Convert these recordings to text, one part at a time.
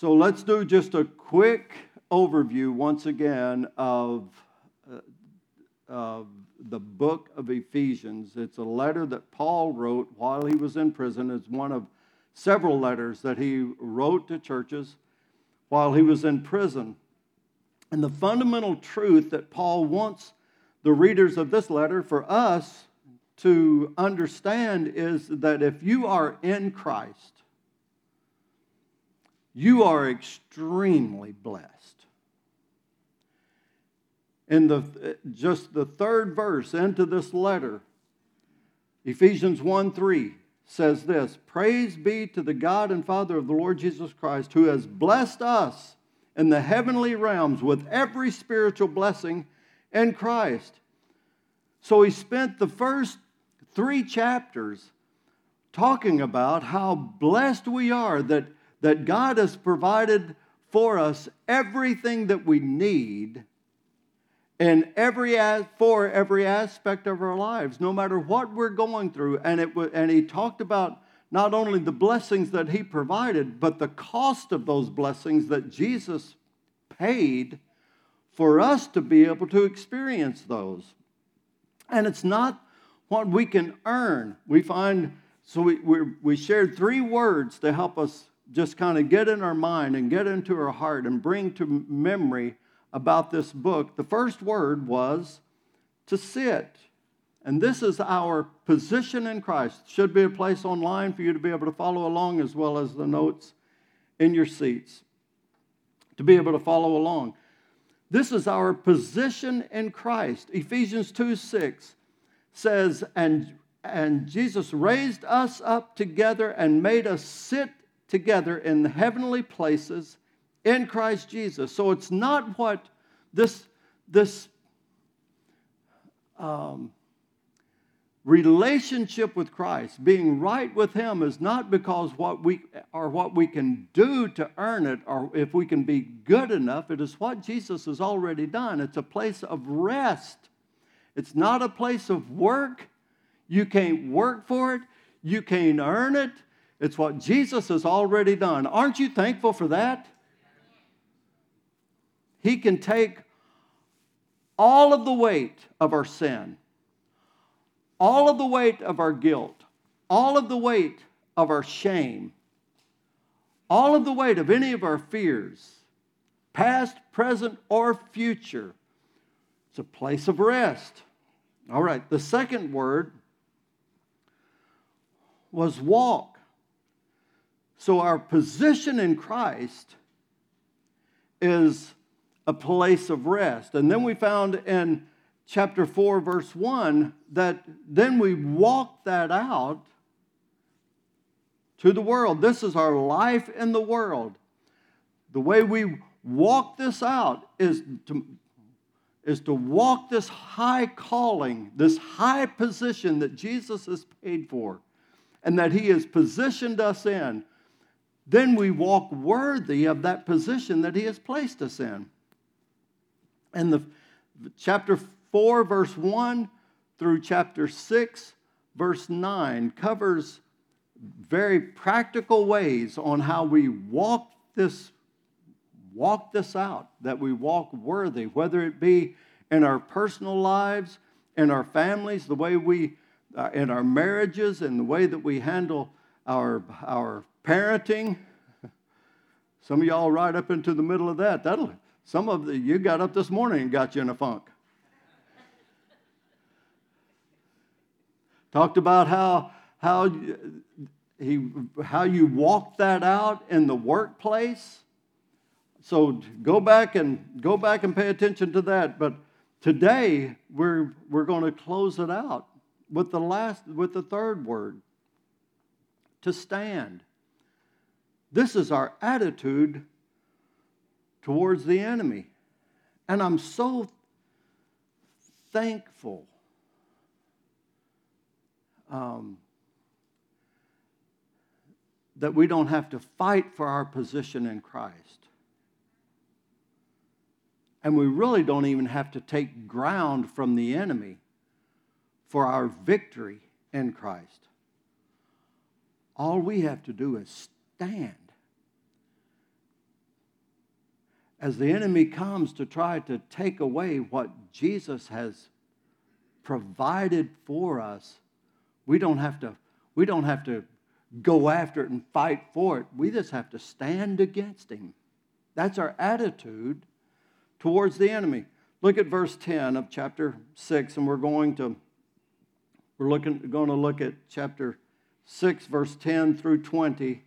So let's do just a quick overview once again of, uh, of the book of Ephesians. It's a letter that Paul wrote while he was in prison. It's one of several letters that he wrote to churches while he was in prison. And the fundamental truth that Paul wants the readers of this letter for us to understand is that if you are in Christ, you are extremely blessed. In the, just the third verse into this letter, Ephesians 1 3 says this Praise be to the God and Father of the Lord Jesus Christ, who has blessed us in the heavenly realms with every spiritual blessing in Christ. So he spent the first three chapters talking about how blessed we are that that God has provided for us everything that we need in every for every aspect of our lives, no matter what we're going through. And it and he talked about not only the blessings that he provided, but the cost of those blessings that Jesus paid for us to be able to experience those. And it's not what we can earn. We find so we, we, we shared three words to help us just kind of get in our mind and get into our heart and bring to memory about this book, the first word was to sit. And this is our position in Christ. Should be a place online for you to be able to follow along as well as the notes in your seats to be able to follow along. This is our position in Christ. Ephesians 2 6 says, and, and Jesus raised us up together and made us sit together in the heavenly places in Christ Jesus. So it's not what this, this um, relationship with Christ, being right with Him, is not because what we or what we can do to earn it, or if we can be good enough. It is what Jesus has already done. It's a place of rest. It's not a place of work. You can't work for it. You can't earn it. It's what Jesus has already done. Aren't you thankful for that? He can take all of the weight of our sin, all of the weight of our guilt, all of the weight of our shame, all of the weight of any of our fears, past, present, or future. It's a place of rest. All right, the second word was walk. So, our position in Christ is a place of rest. And then we found in chapter 4, verse 1, that then we walk that out to the world. This is our life in the world. The way we walk this out is to, is to walk this high calling, this high position that Jesus has paid for and that he has positioned us in then we walk worthy of that position that he has placed us in. And the chapter 4 verse 1 through chapter 6 verse 9 covers very practical ways on how we walk this walk this out that we walk worthy whether it be in our personal lives in our families the way we uh, in our marriages and the way that we handle our our parenting. Some of y'all right up into the middle of that. That'll some of the you got up this morning and got you in a funk. Talked about how how he how you walk that out in the workplace. So go back and go back and pay attention to that. But today we're we're going to close it out with the last with the third word to stand. This is our attitude towards the enemy. And I'm so thankful um, that we don't have to fight for our position in Christ. And we really don't even have to take ground from the enemy for our victory in Christ. All we have to do is stand. as the enemy comes to try to take away what Jesus has provided for us, we don't have to, we don't have to go after it and fight for it. We just have to stand against him. That's our attitude towards the enemy. Look at verse 10 of chapter 6, and we're going to we're looking, going to look at chapter 6, verse 10 through 20,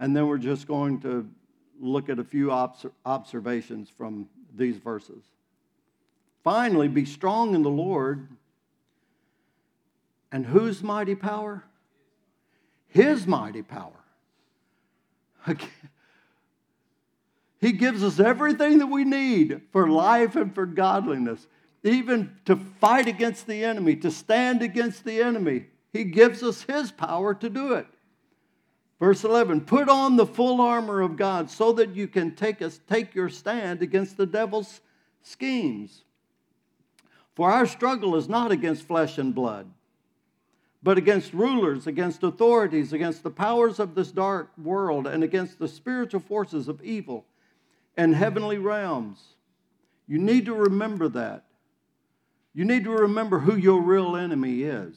and then we're just going to look at a few observations from these verses. Finally, be strong in the Lord. And whose mighty power? His mighty power. He gives us everything that we need for life and for godliness, even to fight against the enemy, to stand against the enemy. He gives us His power to do it. Verse 11 Put on the full armor of God so that you can take, us, take your stand against the devil's schemes. For our struggle is not against flesh and blood, but against rulers, against authorities, against the powers of this dark world, and against the spiritual forces of evil and heavenly realms. You need to remember that. You need to remember who your real enemy is.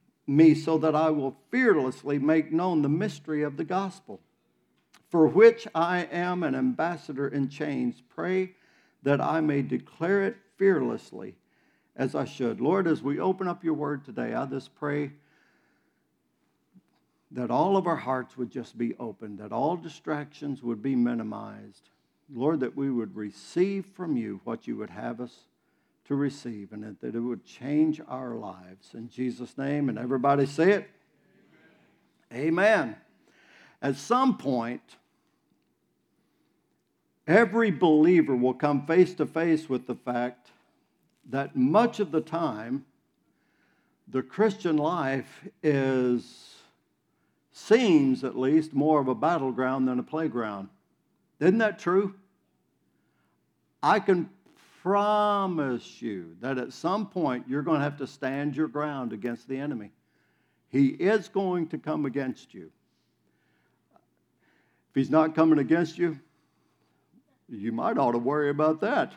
me so that I will fearlessly make known the mystery of the gospel, for which I am an ambassador in chains. Pray that I may declare it fearlessly as I should. Lord, as we open up your word today, I just pray that all of our hearts would just be open, that all distractions would be minimized. Lord, that we would receive from you what you would have us to receive and that it would change our lives. In Jesus' name, and everybody say it. Amen. Amen. At some point, every believer will come face to face with the fact that much of the time, the Christian life is, seems at least, more of a battleground than a playground. Isn't that true? I can promise you that at some point you're going to have to stand your ground against the enemy. He is going to come against you. If he's not coming against you, you might ought to worry about that.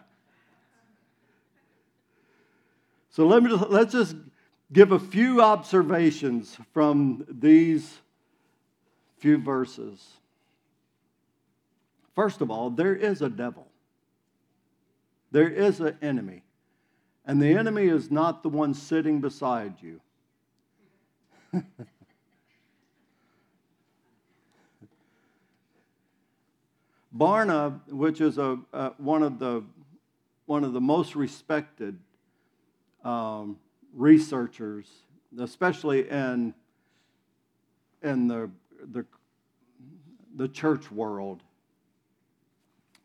So let me let's just give a few observations from these few verses. First of all, there is a devil. There is an enemy. And the enemy is not the one sitting beside you. Barna, which is a, one, of the, one of the most respected um, researchers, especially in, in the, the, the church world,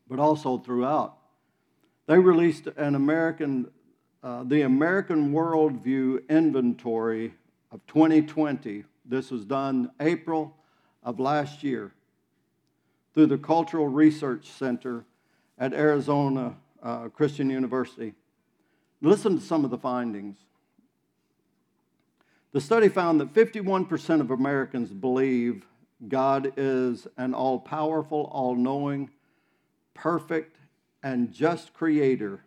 but also throughout they released an American, uh, the American Worldview Inventory of 2020. This was done April of last year through the Cultural Research Center at Arizona uh, Christian University. Listen to some of the findings. The study found that 51% of Americans believe God is an all powerful, all knowing, perfect, and just creator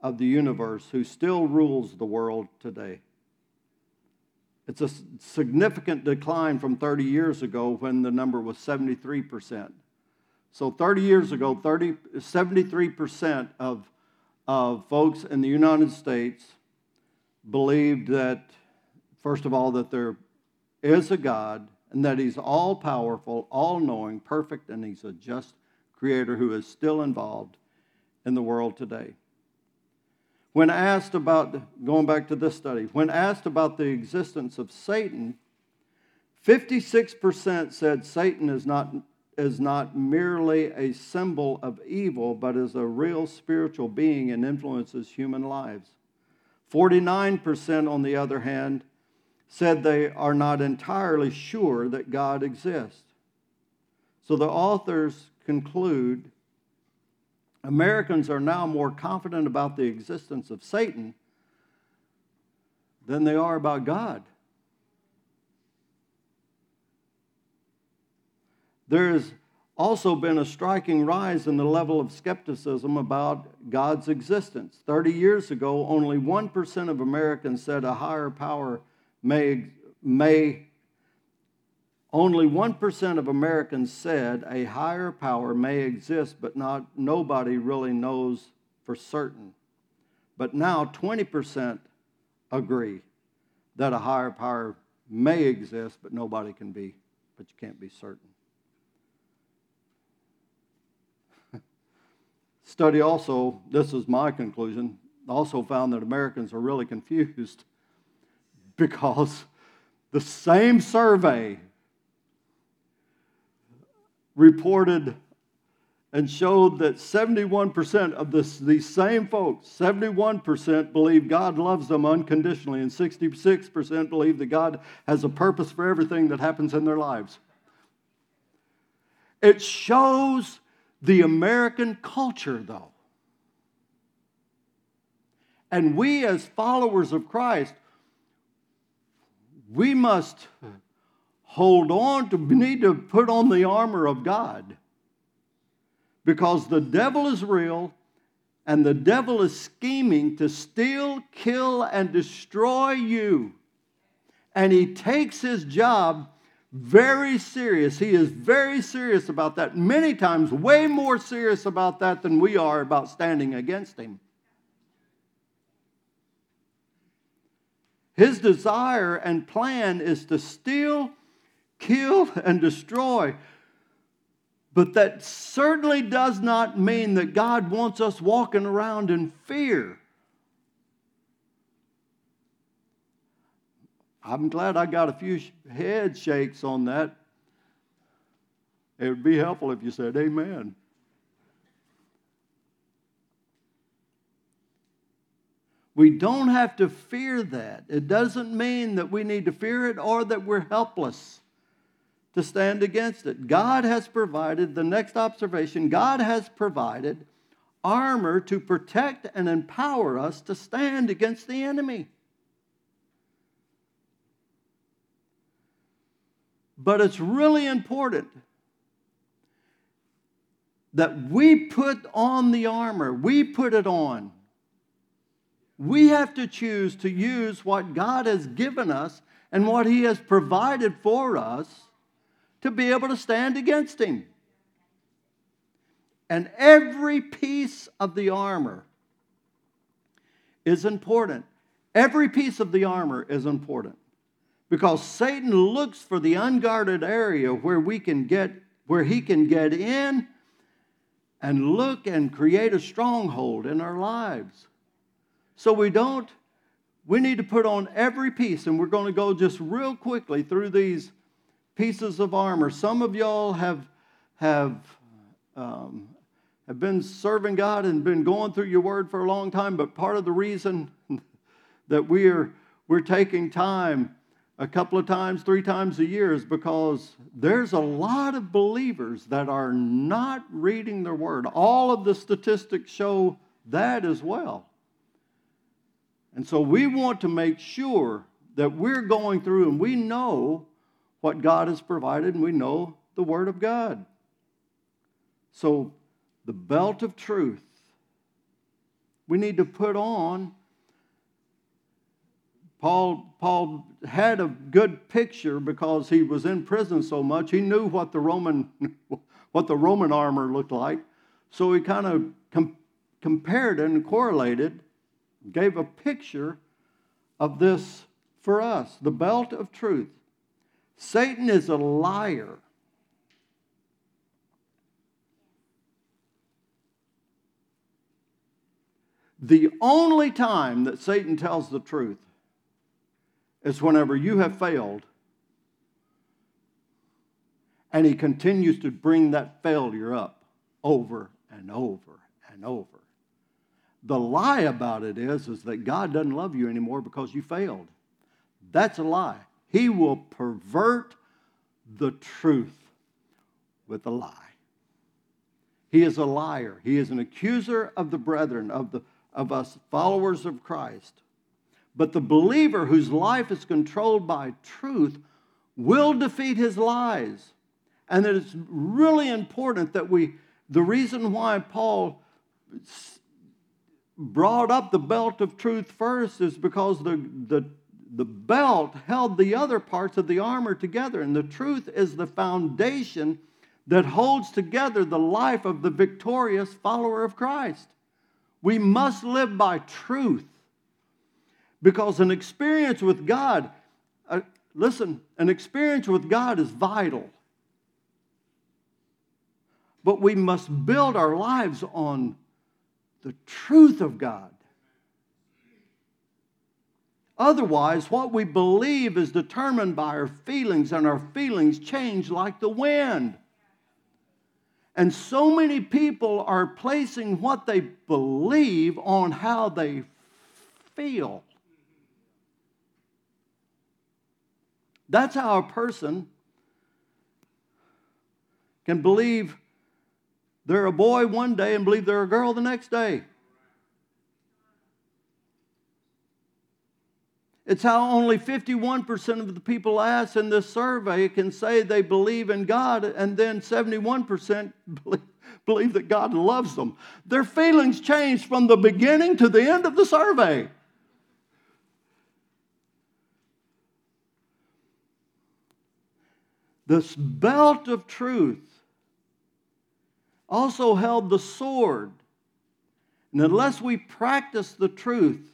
of the universe who still rules the world today. It's a significant decline from 30 years ago when the number was 73%. So 30 years ago, 30, 73% of, of folks in the United States believed that, first of all, that there is a God and that He's all powerful, all knowing, perfect, and He's a just creator who is still involved in the world today. When asked about, going back to this study, when asked about the existence of Satan, 56% said Satan is not, is not merely a symbol of evil, but is a real spiritual being and influences human lives. 49%, on the other hand, said they are not entirely sure that God exists. So the authors conclude Americans are now more confident about the existence of Satan than they are about God. There has also been a striking rise in the level of skepticism about God's existence. 30 years ago, only 1% of Americans said a higher power may, may only 1% of Americans said a higher power may exist, but not, nobody really knows for certain. But now 20% agree that a higher power may exist, but nobody can be, but you can't be certain. Study also, this is my conclusion, also found that Americans are really confused because the same survey reported and showed that 71% of this, these same folks, 71% believe God loves them unconditionally, and 66% believe that God has a purpose for everything that happens in their lives. It shows the American culture, though. And we, as followers of Christ, we must hold on to, need to put on the armor of God. Because the devil is real and the devil is scheming to steal, kill, and destroy you. And he takes his job very serious. He is very serious about that. Many times, way more serious about that than we are about standing against him. His desire and plan is to steal, kill, and destroy. But that certainly does not mean that God wants us walking around in fear. I'm glad I got a few head shakes on that. It would be helpful if you said amen. We don't have to fear that. It doesn't mean that we need to fear it or that we're helpless to stand against it. God has provided, the next observation, God has provided armor to protect and empower us to stand against the enemy. But it's really important that we put on the armor, we put it on. We have to choose to use what God has given us and what He has provided for us to be able to stand against Him. And every piece of the armor is important. Every piece of the armor is important because Satan looks for the unguarded area where we can get where he can get in and look and create a stronghold in our lives. So we don't, we need to put on every piece, and we're going to go just real quickly through these pieces of armor. Some of y'all have, have, um, have been serving God and been going through your word for a long time, but part of the reason that we're, we're taking time a couple of times, three times a year is because there's a lot of believers that are not reading their word. All of the statistics show that as well. And so we want to make sure that we're going through and we know what God has provided and we know the Word of God. So, the belt of truth, we need to put on. Paul, Paul had a good picture because he was in prison so much. He knew what the Roman, what the Roman armor looked like. So he kind of com- compared and correlated, gave a picture of this for us the belt of truth. Satan is a liar. The only time that Satan tells the truth is whenever you have failed and he continues to bring that failure up over and over and over. The lie about it is, is that God doesn't love you anymore because you failed. That's a lie. He will pervert the truth with a lie. He is a liar. He is an accuser of the brethren, of, the, of us followers of Christ. But the believer whose life is controlled by truth will defeat his lies. And that it's really important that we, the reason why Paul brought up the belt of truth first is because the, the, the belt held the other parts of the armor together. And the truth is the foundation that holds together the life of the victorious follower of Christ. We must live by truth because an experience with God, uh, listen, an experience with God is vital. But we must build our lives on the truth of God. Otherwise, what we believe is determined by our feelings, and our feelings change like the wind. And so many people are placing what they believe on how they feel. That's how a person can believe they're a boy one day and believe they're a girl the next day. It's how only 51% of the people asked in this survey can say they believe in God, and then 71% believe, that God loves them. Their feelings changed from the beginning to the end of the survey. This belt of truth also held the sword. And unless we practice the truth,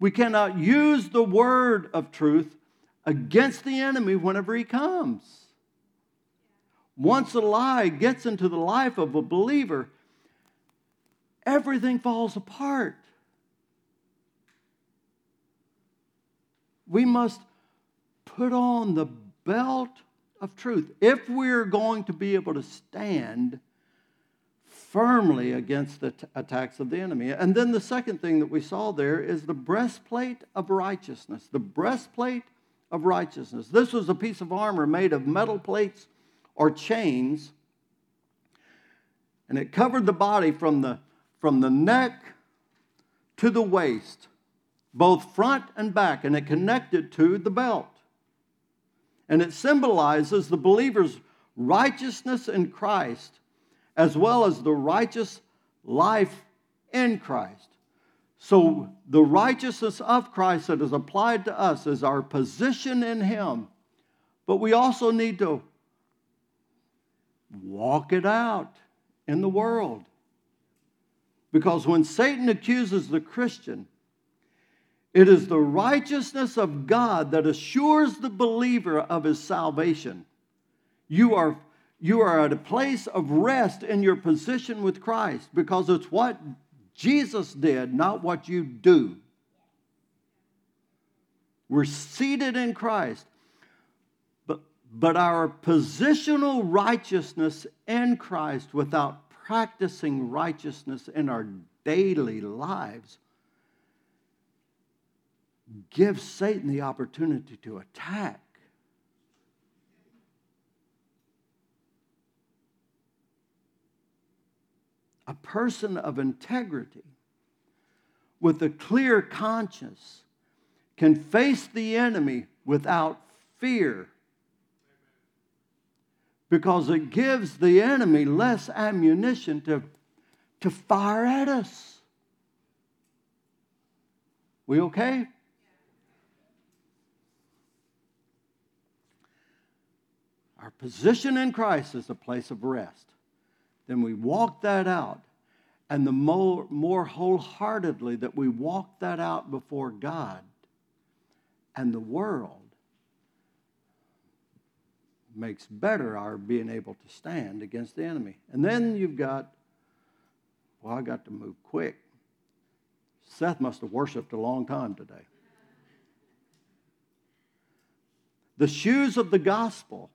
we cannot use the word of truth against the enemy whenever he comes. Once a lie gets into the life of a believer, everything falls apart. We must put on the belt of truth if we're going to be able to stand firmly against the t- attacks of the enemy. And then the second thing that we saw there is the breastplate of righteousness. The breastplate of righteousness. This was a piece of armor made of metal plates or chains, and it covered the body from the, from the neck to the waist, both front and back, and it connected to the belt. And it symbolizes the believer's righteousness in Christ as well as the righteous life in Christ. So, the righteousness of Christ that is applied to us is our position in Him. But we also need to walk it out in the world. Because when Satan accuses the Christian, it is the righteousness of God that assures the believer of his salvation. You are you are at a place of rest in your position with Christ because it's what Jesus did, not what you do. We're seated in Christ. But, but our positional righteousness in Christ without practicing righteousness in our daily lives gives Satan the opportunity to attack. A person of integrity with a clear conscience can face the enemy without fear because it gives the enemy less ammunition to, to fire at us. We okay? our position in Christ is a place of rest, then we walk that out. And the more, more wholeheartedly that we walk that out before God and the world, makes better our being able to stand against the enemy. And then you've got, well, I got to move quick. Seth must have worshiped a long time today. The shoes of the gospel.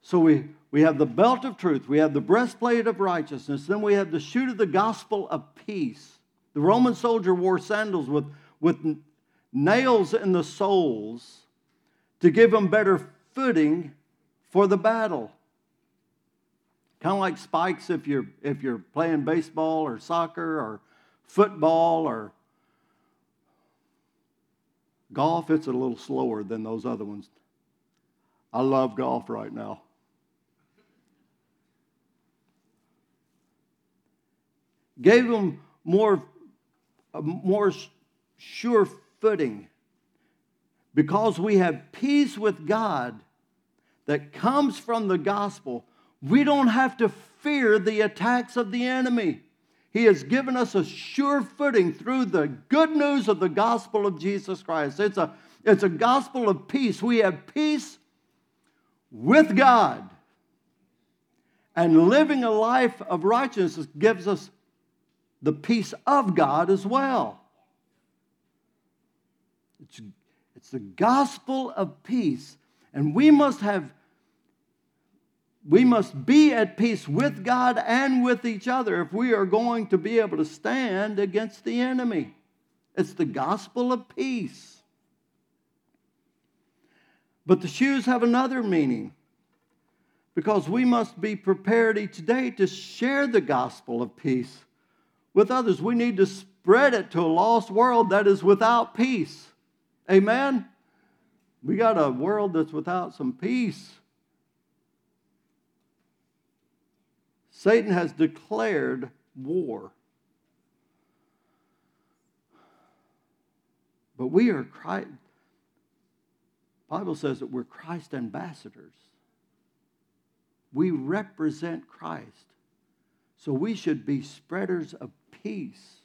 So we, we have the belt of truth, we have the breastplate of righteousness, then we have the shoe of the gospel of peace. The Roman soldier wore sandals with, with nails in the soles to give him better footing for the battle. Kind of like spikes if you're, if you're playing baseball or soccer or football or golf, it's a little slower than those other ones. I love golf right now. Gave them more, more sure footing because we have peace with God that comes from the gospel, we don't have to fear the attacks of the enemy. He has given us a sure footing through the good news of the gospel of Jesus Christ. It's a, it's a gospel of peace. We have peace with God. And living a life of righteousness gives us the peace of God as well. It's it's the gospel of peace. And we must have we must be at peace with God and with each other if we are going to be able to stand against the enemy. It's the gospel of peace. But the shoes have another meaning because we must be prepared each day to share the gospel of peace with others. We need to spread it to a lost world that is without peace. Amen? We got a world that's without some peace. Satan has declared war. But we are Christ. Bible says that we're Christ ambassadors. We represent Christ. So we should be spreaders of peace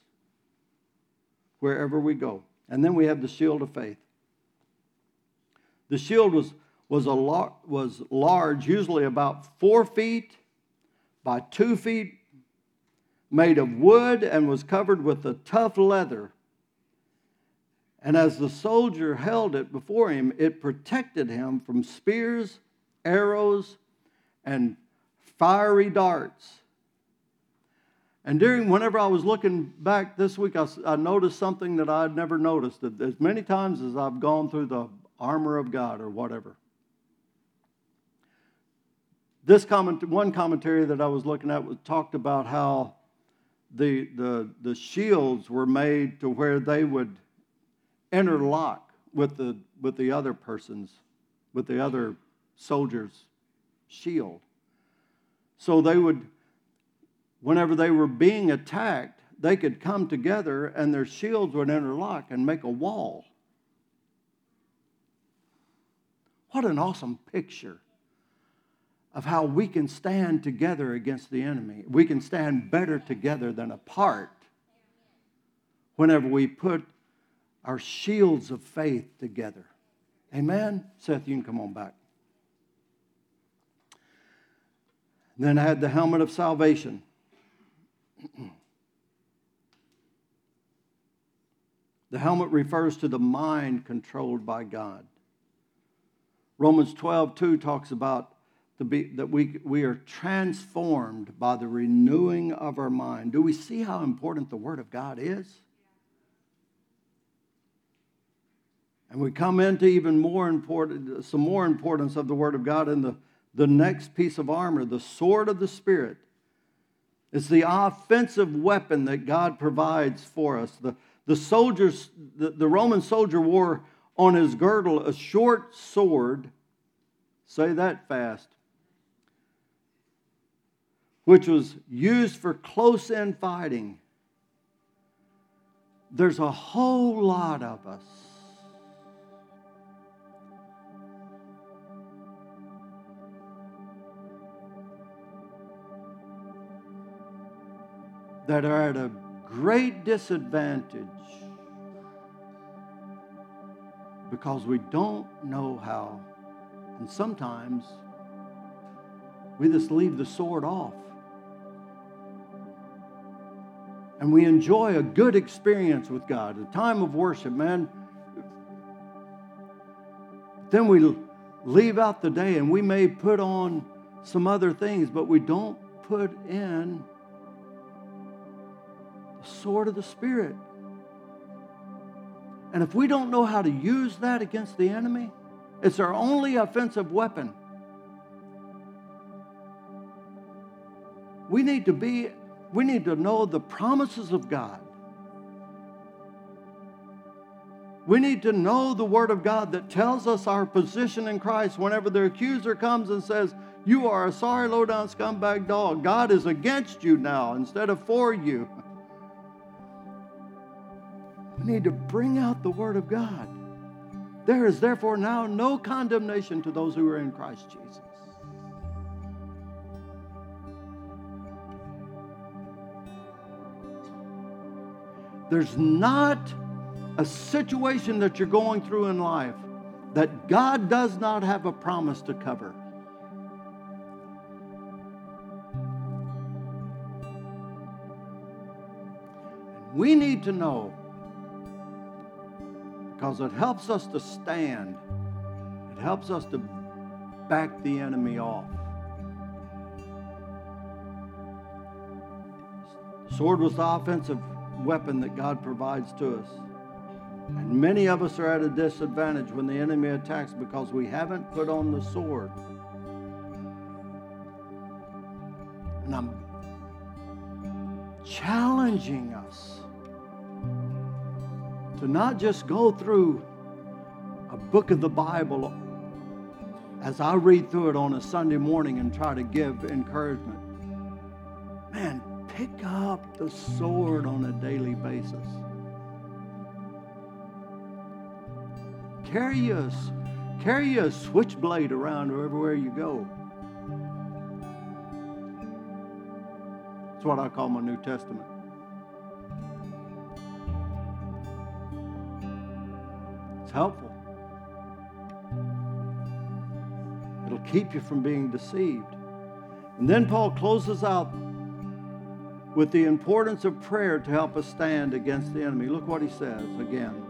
wherever we go. And then we have the shield of faith. The shield was, was, a lar- was large, usually about four feet by two feet, made of wood, and was covered with a tough leather. And as the soldier held it before him, it protected him from spears, arrows, and fiery darts. And during, whenever I was looking back this week, I, I noticed something that I had never noticed. As many times as I've gone through the armor of God or whatever. This comment, one commentary that I was looking at was talked about how the, the, the shields were made to where they would interlock with the, with the other person's, with the other soldier's shield. So they would whenever they were being attacked, they could come together and their shields would interlock and make a wall. What an awesome picture of how we can stand together against the enemy. We can stand better together than apart whenever we put our shields of faith together. Amen? Seth, you can come on back. Then I had the helmet of salvation. the helmet refers to the mind controlled by God. Romans 12, 2 talks about be, that we, we are transformed by the renewing of our mind. Do we see how important the Word of God is? And we come into even more important, some more importance of the Word of God in the, the next piece of armor, the sword of the Spirit it's the offensive weapon that God provides for us. The, the soldiers, the, the Roman soldier wore on his girdle a short sword. Say that fast. Which was used for close in fighting. There's a whole lot of us that are at a great disadvantage because we don't know how. And sometimes we just leave the sword off. And we enjoy a good experience with God, a time of worship, man. Then we leave out the day and we may put on some other things, but we don't put in sword of the Spirit. And if we don't know how to use that against the enemy, it's our only offensive weapon. We need to be, we need to know the promises of God. We need to know the Word of God that tells us our position in Christ whenever the accuser comes and says, You are a sorry, low down scumbag dog. God is against you now instead of for you. We need to bring out the Word of God. There is therefore now no condemnation to those who are in Christ Jesus. There's not a situation that you're going through in life that God does not have a promise to cover. We need to know because it helps us to stand. It helps us to back the enemy off. The sword was the offensive weapon that God provides to us. And many of us are at a disadvantage when the enemy attacks because we haven't put on the sword. And I'm challenging us to not just go through a book of the Bible as I read through it on a Sunday morning and try to give encouragement. Man, pick up the sword on a daily basis. Carry a, carry a switchblade around everywhere you go. That's what I call my New Testament. It's helpful. It'll keep you from being deceived. And then Paul closes out with the importance of prayer to help us stand against the enemy. Look what he says again.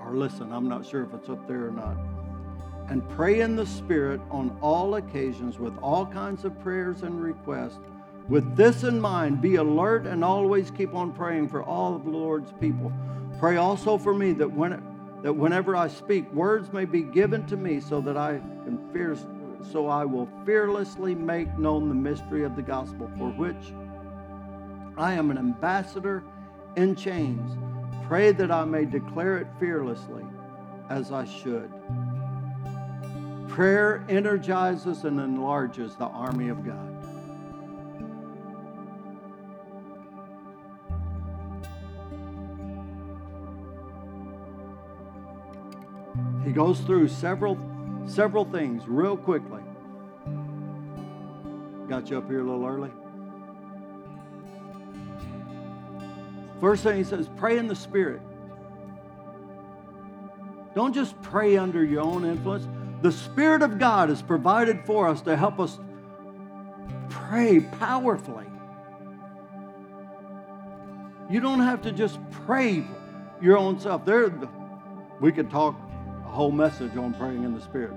Or listen, I'm not sure if it's up there or not. And pray in the Spirit on all occasions with all kinds of prayers and requests. With this in mind, be alert and always keep on praying for all of the Lord's people. Pray also for me that when that whenever I speak, words may be given to me so that I can fear so I will fearlessly make known the mystery of the gospel, for which I am an ambassador in chains. Pray that I may declare it fearlessly as I should. Prayer energizes and enlarges the army of God. He goes through several several things real quickly. Got you up here a little early. First thing he says, pray in the Spirit. Don't just pray under your own influence. The Spirit of God is provided for us to help us pray powerfully. You don't have to just pray your own self. There, we could talk whole message on praying in the Spirit.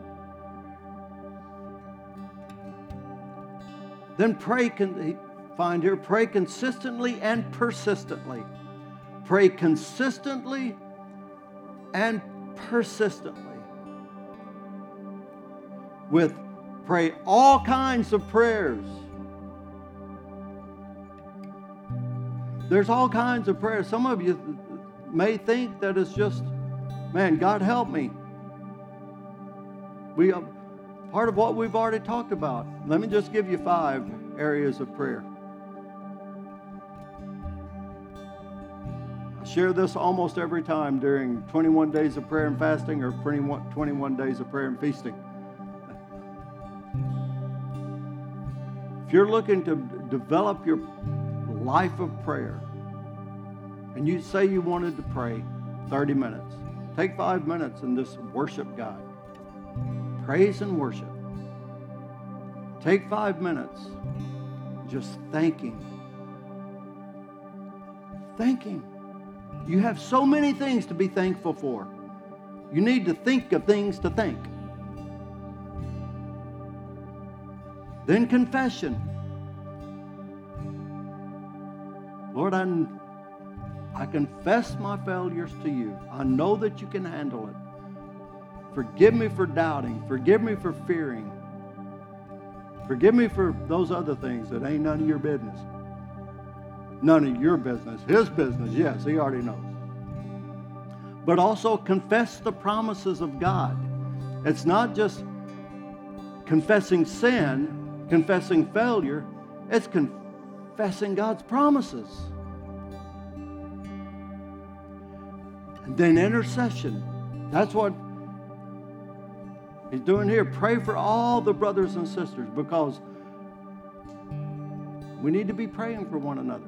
Then pray, find here, pray consistently and persistently. Pray consistently and persistently. With pray all kinds of prayers. There's all kinds of prayers. Some of you may think that it's just, man, God help me. We are part of what we've already talked about. Let me just give you five areas of prayer. I share this almost every time during 21 days of prayer and fasting or 21 days of prayer and feasting. If you're looking to develop your life of prayer, and you say you wanted to pray 30 minutes, take five minutes and just worship God. Praise and worship. Take five minutes just thanking. Thanking. You have so many things to be thankful for. You need to think of things to thank. Then confession. Lord, I, I confess my failures to you. I know that you can handle it. Forgive me for doubting. Forgive me for fearing. Forgive me for those other things that ain't none of your business. None of your business. His business, yes, he already knows. But also confess the promises of God. It's not just confessing sin, confessing failure, it's confessing God's promises. And then intercession. That's what He's doing here. Pray for all the brothers and sisters because we need to be praying for one another.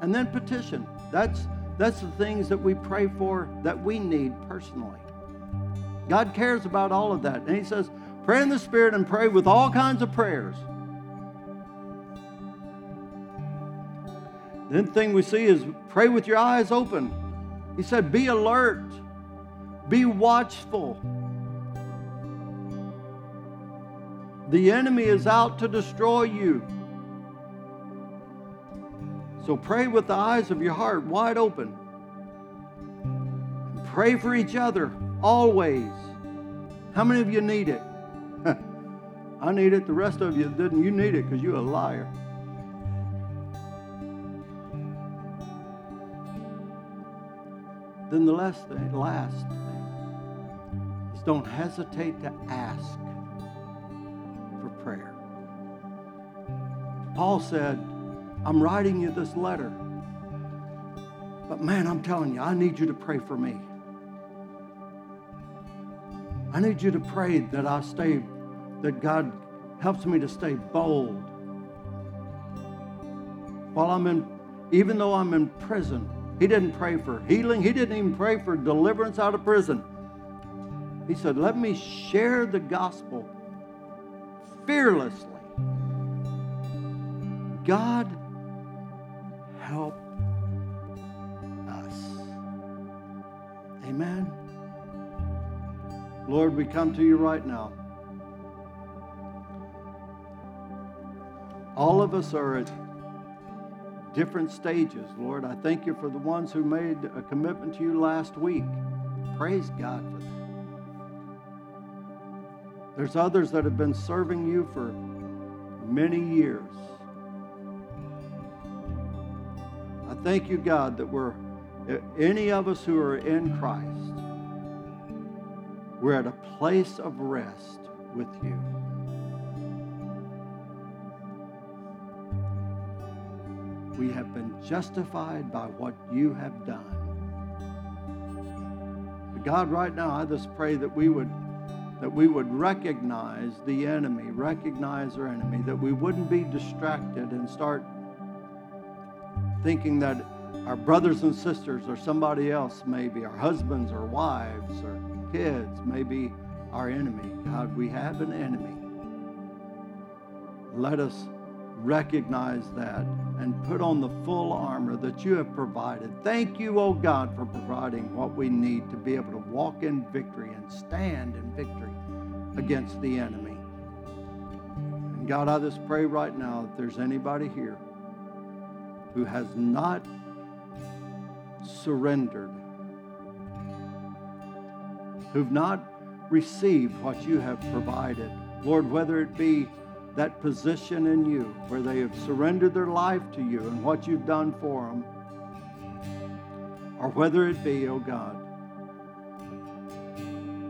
And then petition. That's that's the things that we pray for that we need personally. God cares about all of that. And he says, pray in the spirit and pray with all kinds of prayers. Then thing we see is pray with your eyes open. He said, be alert, be watchful. The enemy is out to destroy you. So pray with the eyes of your heart wide open. Pray for each other always. How many of you need it? I need it. The rest of you didn't. You need it because you're a liar. Then the last thing, last thing is don't hesitate to ask Paul said, I'm writing you this letter. But man, I'm telling you, I need you to pray for me. I need you to pray that I stay, that God helps me to stay bold. While I'm in, even though I'm in prison, he didn't pray for healing. He didn't even pray for deliverance out of prison. He said, Let me share the gospel fearlessly. God, help us. Amen. Lord, we come to you right now. All of us are at different stages, Lord. I thank you for the ones who made a commitment to you last week. Praise God for that. There's others that have been serving you for many years. I thank you, God, that we're, eh, any of us who are in Christ, we're at a place of rest with you. We have been justified by what you have done. God, right now, I just pray that we would that we would recognize the enemy, recognize our enemy, that we wouldn't be distracted and start thinking that our brothers and sisters or somebody else, maybe our husbands or wives or kids, maybe our enemy. God, we have an enemy. Let us recognize that and put on the full armor that you have provided. Thank you, oh God, for providing what we need to be able to walk in victory and stand in victory against the enemy. And God, I just pray right now that there's anybody here who has not surrendered, who've not received what you have provided. Lord, whether it be that position in you where they have surrendered their life to you and what you've done for them, or whether it be, oh God,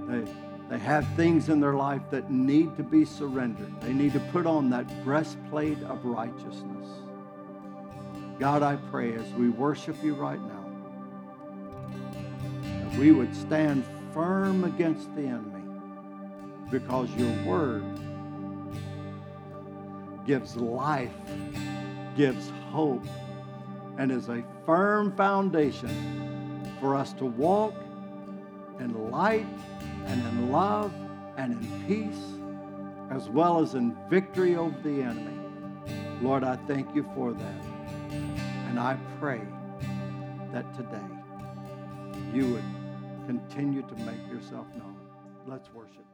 they, they have things in their life that need to be surrendered. They need to put on that breastplate of righteousness. God, I pray as we worship you right now, that we would stand firm against the enemy because your word gives life gives hope and is a firm foundation for us to walk in light and in love and in peace, as well as in victory over the enemy. Lord, I thank you for that. And I pray that today you would continue to make yourself known. Let's worship.